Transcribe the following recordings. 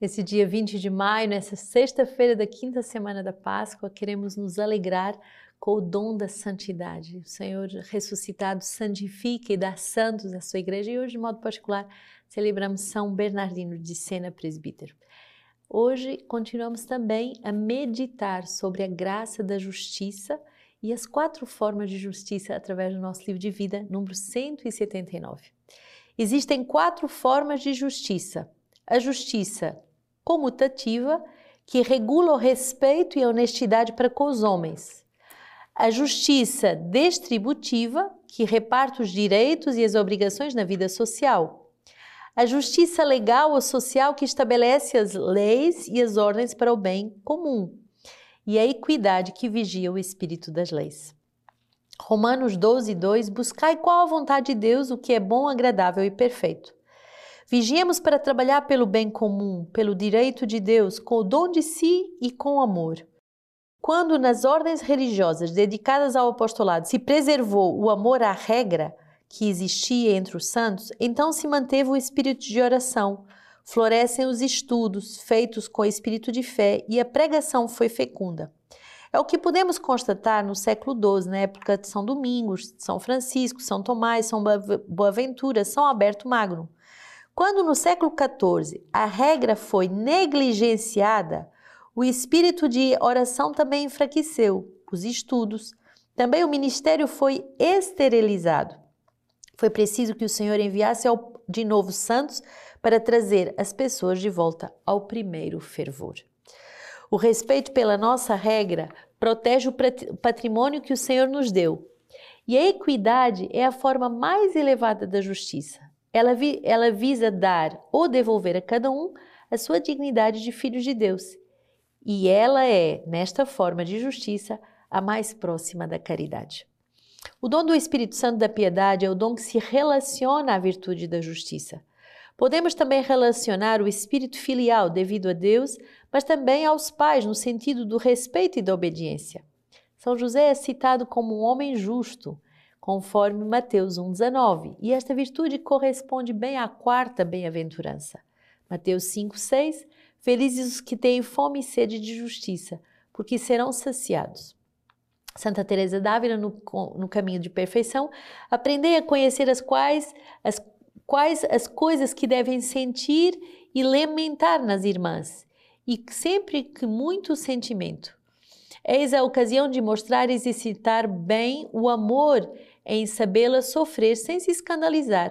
Nesse dia 20 de maio, nessa sexta-feira da quinta semana da Páscoa, queremos nos alegrar com o dom da santidade. O Senhor ressuscitado santifica e dá santos à sua igreja e hoje, de modo particular, celebramos São Bernardino de Sena, presbítero. Hoje continuamos também a meditar sobre a graça da justiça e as quatro formas de justiça através do nosso livro de vida, número 179. Existem quatro formas de justiça. A justiça comutativa, que regula o respeito e a honestidade para com os homens a justiça distributiva, que reparte os direitos e as obrigações na vida social, a justiça legal ou social, que estabelece as leis e as ordens para o bem comum, e a equidade, que vigia o espírito das leis. Romanos 12, 2: Buscai qual a vontade de Deus, o que é bom, agradável e perfeito. Vigiemos para trabalhar pelo bem comum, pelo direito de Deus, com o dom de si e com amor. Quando nas ordens religiosas dedicadas ao apostolado se preservou o amor à regra que existia entre os santos, então se manteve o espírito de oração, florescem os estudos feitos com espírito de fé e a pregação foi fecunda. É o que podemos constatar no século XII, na época de São Domingos, São Francisco, São Tomás, São Boaventura, São Alberto Magno. Quando no século XIV a regra foi negligenciada, o espírito de oração também enfraqueceu, os estudos. Também o ministério foi esterilizado. Foi preciso que o Senhor enviasse de novo santos para trazer as pessoas de volta ao primeiro fervor. O respeito pela nossa regra protege o patrimônio que o Senhor nos deu. E a equidade é a forma mais elevada da justiça. Ela, vi, ela visa dar ou devolver a cada um a sua dignidade de filhos de Deus e ela é, nesta forma de justiça, a mais próxima da caridade. O dom do Espírito Santo da piedade é o dom que se relaciona à virtude da justiça. Podemos também relacionar o espírito filial devido a Deus, mas também aos pais no sentido do respeito e da obediência. São José é citado como um homem justo, conforme Mateus 1,19, e esta virtude corresponde bem à quarta bem-aventurança. Mateus 5,6 Felizes os que têm fome e sede de justiça, porque serão saciados. Santa Teresa d'Ávila no, no caminho de perfeição, aprendei a conhecer as quais as quais as coisas que devem sentir e lamentar nas irmãs, e sempre que muito sentimento. Eis a ocasião de mostrar e exercitar bem o amor em sabê-la sofrer sem se escandalizar.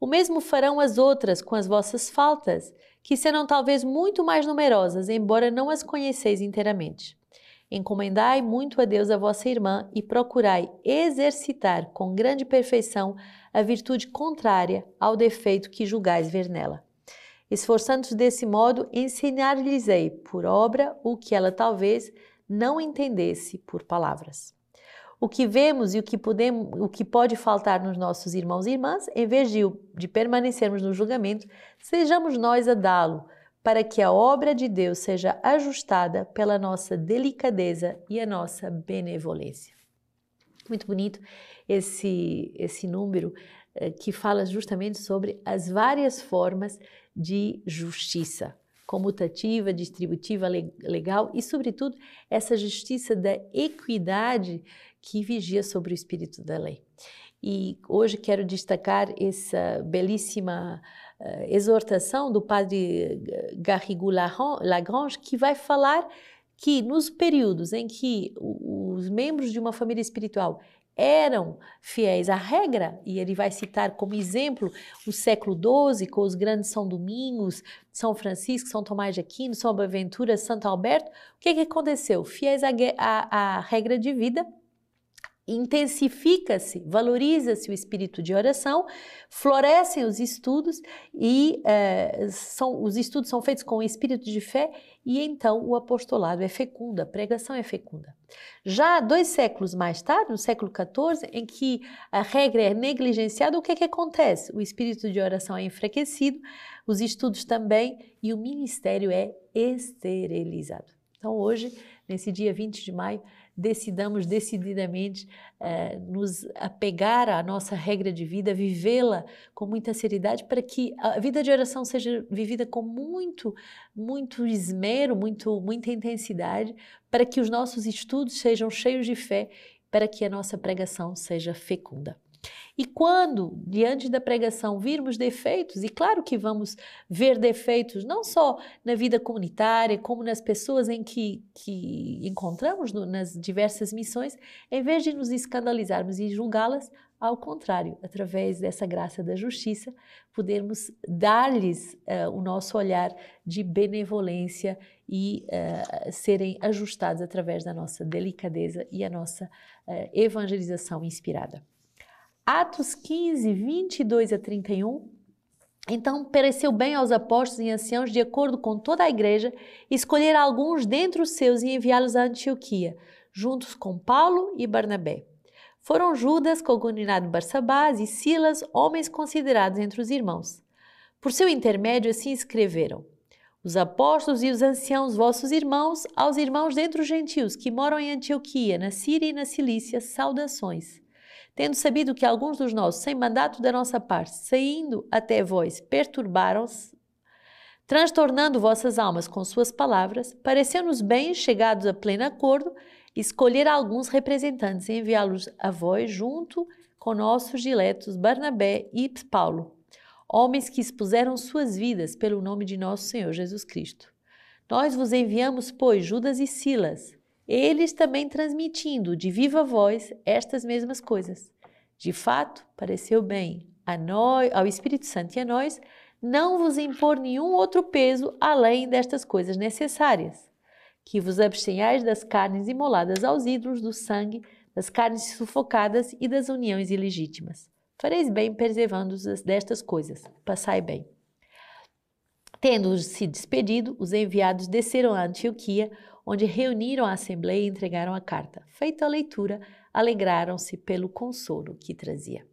O mesmo farão as outras com as vossas faltas, que serão talvez muito mais numerosas, embora não as conheceis inteiramente. Encomendai muito a Deus a vossa irmã e procurai exercitar com grande perfeição a virtude contrária ao defeito que julgais ver nela. Esforçando-vos desse modo, ensinar-lhes-ei por obra o que ela talvez não entendesse por palavras o que vemos e o que, podemos, o que pode faltar nos nossos irmãos e irmãs, em vez de, de permanecermos no julgamento, sejamos nós a dá-lo, para que a obra de Deus seja ajustada pela nossa delicadeza e a nossa benevolência. Muito bonito esse, esse número eh, que fala justamente sobre as várias formas de justiça comutativa, distributiva, legal e, sobretudo, essa justiça da equidade que vigia sobre o espírito da lei. E hoje quero destacar essa belíssima uh, exortação do padre Garrigou Lagrange, que vai falar que nos períodos em que os membros de uma família espiritual eram fiéis à regra, e ele vai citar como exemplo o século XII, com os grandes São Domingos, São Francisco, São Tomás de Aquino, São Boaventura, Santo Alberto, o que, que aconteceu? Fiéis à, à, à regra de vida, intensifica-se, valoriza-se o espírito de oração, florescem os estudos e eh, são, os estudos são feitos com o espírito de fé e então o apostolado é fecundo, a pregação é fecunda. Já dois séculos mais tarde, no século XIV, em que a regra é negligenciada, o que é que acontece? O espírito de oração é enfraquecido, os estudos também e o ministério é esterilizado. Então hoje, nesse dia 20 de maio, decidamos decididamente uh, nos apegar à nossa regra de vida, vivê-la com muita seriedade, para que a vida de oração seja vivida com muito, muito esmero, muito, muita intensidade, para que os nossos estudos sejam cheios de fé, para que a nossa pregação seja fecunda. E quando, diante da pregação, virmos defeitos, e claro que vamos ver defeitos não só na vida comunitária, como nas pessoas em que, que encontramos no, nas diversas missões, em vez de nos escandalizarmos e julgá-las, ao contrário, através dessa graça da justiça, podermos dar-lhes uh, o nosso olhar de benevolência e uh, serem ajustados através da nossa delicadeza e a nossa uh, evangelização inspirada. Atos 15, 22 a 31. Então pareceu bem aos apóstolos e anciãos, de acordo com toda a igreja, escolher alguns dentre os seus e enviá-los a Antioquia, juntos com Paulo e Barnabé. Foram Judas, cogunidade Barsabás e Silas, homens considerados entre os irmãos. Por seu intermédio, assim escreveram: Os apóstolos e os anciãos, vossos irmãos, aos irmãos dentre os gentios que moram em Antioquia, na Síria e na Cilícia, saudações. Tendo sabido que alguns dos nossos, sem mandato da nossa parte, saindo até vós, perturbaram-se, transtornando vossas almas com suas palavras, pareceu-nos bem, chegados a pleno acordo, escolher alguns representantes e enviá-los a vós junto com nossos diletos Barnabé e Paulo, homens que expuseram suas vidas pelo nome de nosso Senhor Jesus Cristo. Nós vos enviamos, pois, Judas e Silas, eles também transmitindo de viva voz estas mesmas coisas. De fato, pareceu bem nós, ao Espírito Santo e a nós não vos impor nenhum outro peso além destas coisas necessárias, que vos abstenhais das carnes imoladas aos ídolos, do sangue, das carnes sufocadas e das uniões ilegítimas. Fareis bem preservando-os destas coisas. Passai bem. Tendo se despedido, os enviados desceram a Antioquia, onde reuniram a assembleia e entregaram a carta. Feita a leitura, alegraram-se pelo consolo que trazia.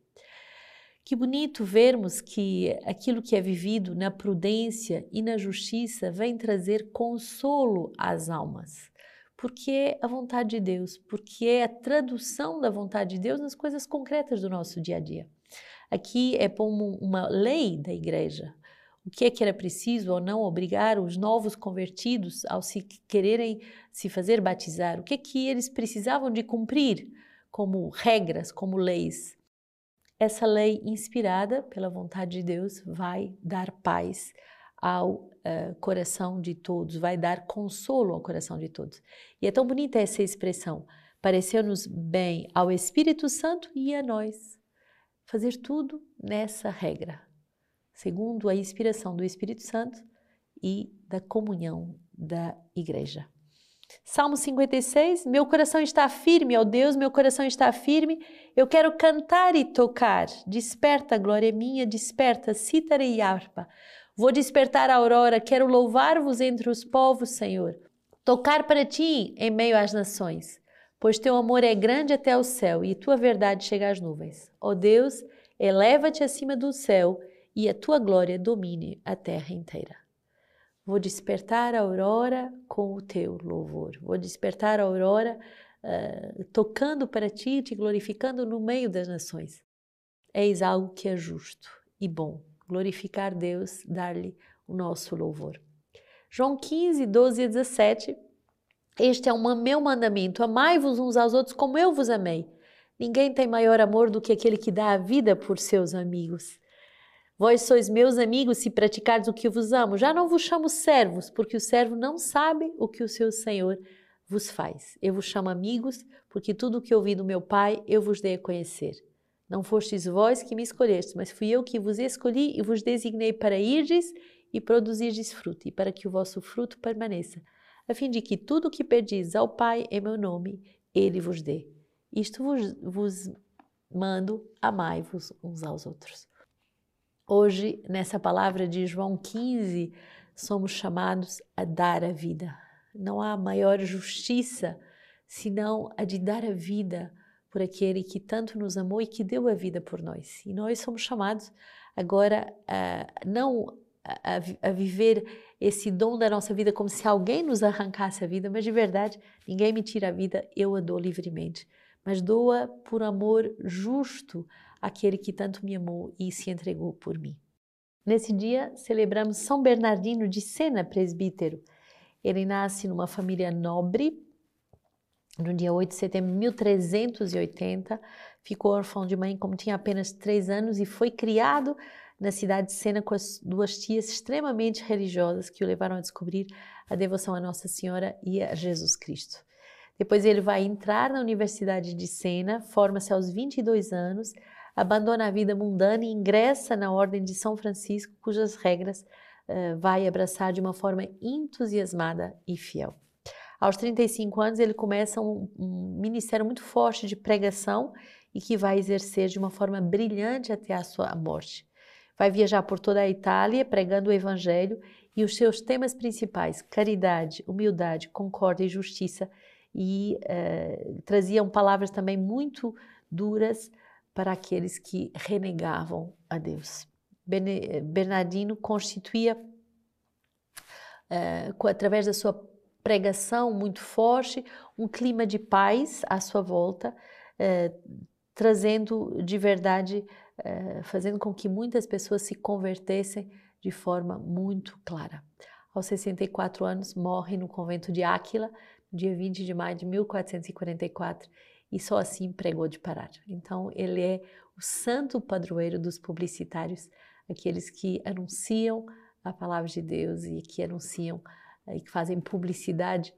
Que bonito vermos que aquilo que é vivido na prudência e na justiça vem trazer consolo às almas, porque é a vontade de Deus, porque é a tradução da vontade de Deus nas coisas concretas do nosso dia a dia. Aqui é como uma lei da igreja, o que é que era preciso ou não obrigar os novos convertidos ao se quererem se fazer batizar? O que é que eles precisavam de cumprir como regras, como leis? Essa lei inspirada pela vontade de Deus vai dar paz ao uh, coração de todos, vai dar consolo ao coração de todos. E é tão bonita essa expressão. Pareceu-nos bem ao Espírito Santo e a nós fazer tudo nessa regra, segundo a inspiração do Espírito Santo e da comunhão da igreja. Salmo 56, meu coração está firme, ó Deus, meu coração está firme, eu quero cantar e tocar. Desperta, glória minha, desperta, cítara e harpa. Vou despertar a aurora, quero louvar-vos entre os povos, Senhor. Tocar para ti em meio às nações, pois teu amor é grande até o céu e tua verdade chega às nuvens. Ó Deus, eleva-te acima do céu e a tua glória domine a terra inteira. Vou despertar a aurora com o teu louvor. Vou despertar a aurora uh, tocando para ti, te glorificando no meio das nações. Eis algo que é justo e bom. Glorificar Deus, dar-lhe o nosso louvor. João 15, 12 e 17. Este é o meu mandamento: amai-vos uns aos outros como eu vos amei. Ninguém tem maior amor do que aquele que dá a vida por seus amigos. Vós sois meus amigos se praticardes o que vos amo. Já não vos chamo servos, porque o servo não sabe o que o seu senhor vos faz. Eu vos chamo amigos, porque tudo o que ouvi do meu Pai eu vos dei a conhecer. Não fostes vós que me escolhestes, mas fui eu que vos escolhi e vos designei para irdes e produzirdes fruto, e para que o vosso fruto permaneça, a fim de que tudo o que pedis ao Pai em meu nome, Ele vos dê. Isto vos, vos mando, amai-vos uns aos outros. Hoje, nessa palavra de João 15, somos chamados a dar a vida. Não há maior justiça senão a de dar a vida por aquele que tanto nos amou e que deu a vida por nós. E nós somos chamados agora a não a, a, viver esse dom da nossa vida como se alguém nos arrancasse a vida, mas de verdade, ninguém me tira a vida, eu a dou livremente. Mas doa por amor justo aquele que tanto me amou e se entregou por mim. Nesse dia, celebramos São Bernardino de Sena, presbítero. Ele nasce numa família nobre, no dia 8 de setembro de 1380, ficou órfão de mãe como tinha apenas três anos e foi criado na cidade de Sena com as duas tias extremamente religiosas que o levaram a descobrir a devoção a Nossa Senhora e a Jesus Cristo. Depois ele vai entrar na Universidade de Sena, forma-se aos 22 anos, abandona a vida mundana e ingressa na Ordem de São Francisco, cujas regras uh, vai abraçar de uma forma entusiasmada e fiel. Aos 35 anos, ele começa um, um ministério muito forte de pregação e que vai exercer de uma forma brilhante até a sua morte. Vai viajar por toda a Itália pregando o Evangelho e os seus temas principais, caridade, humildade, concórdia e justiça, e eh, traziam palavras também muito duras para aqueles que renegavam a Deus. Bernardino constituía, eh, através da sua pregação muito forte, um clima de paz à sua volta, eh, trazendo de verdade eh, fazendo com que muitas pessoas se convertessem de forma muito clara. Aos 64 anos, morre no convento de Áquila, dia 20 de maio de 1444, e só assim pregou de parar. Então, ele é o santo padroeiro dos publicitários, aqueles que anunciam a palavra de Deus e que anunciam eh, e que fazem publicidade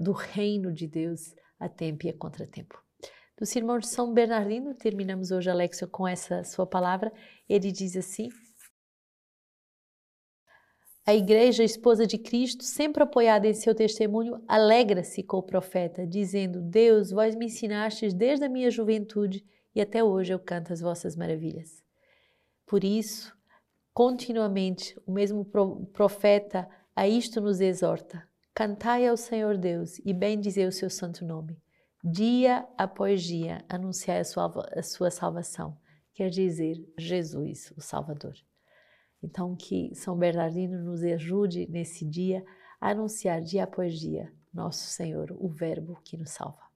do reino de Deus a tempo e a contratempo do Sermão de São Bernardino, terminamos hoje a com essa sua palavra. Ele diz assim: A Igreja, esposa de Cristo, sempre apoiada em seu testemunho, alegra-se com o profeta, dizendo: Deus, vós me ensinastes desde a minha juventude e até hoje eu canto as vossas maravilhas. Por isso, continuamente, o mesmo profeta a isto nos exorta: Cantai ao Senhor Deus e bendizei o seu santo nome dia após dia, anunciar a sua, a sua salvação, quer dizer, Jesus, o Salvador. Então, que São Bernardino nos ajude nesse dia a anunciar dia após dia nosso Senhor, o Verbo que nos salva.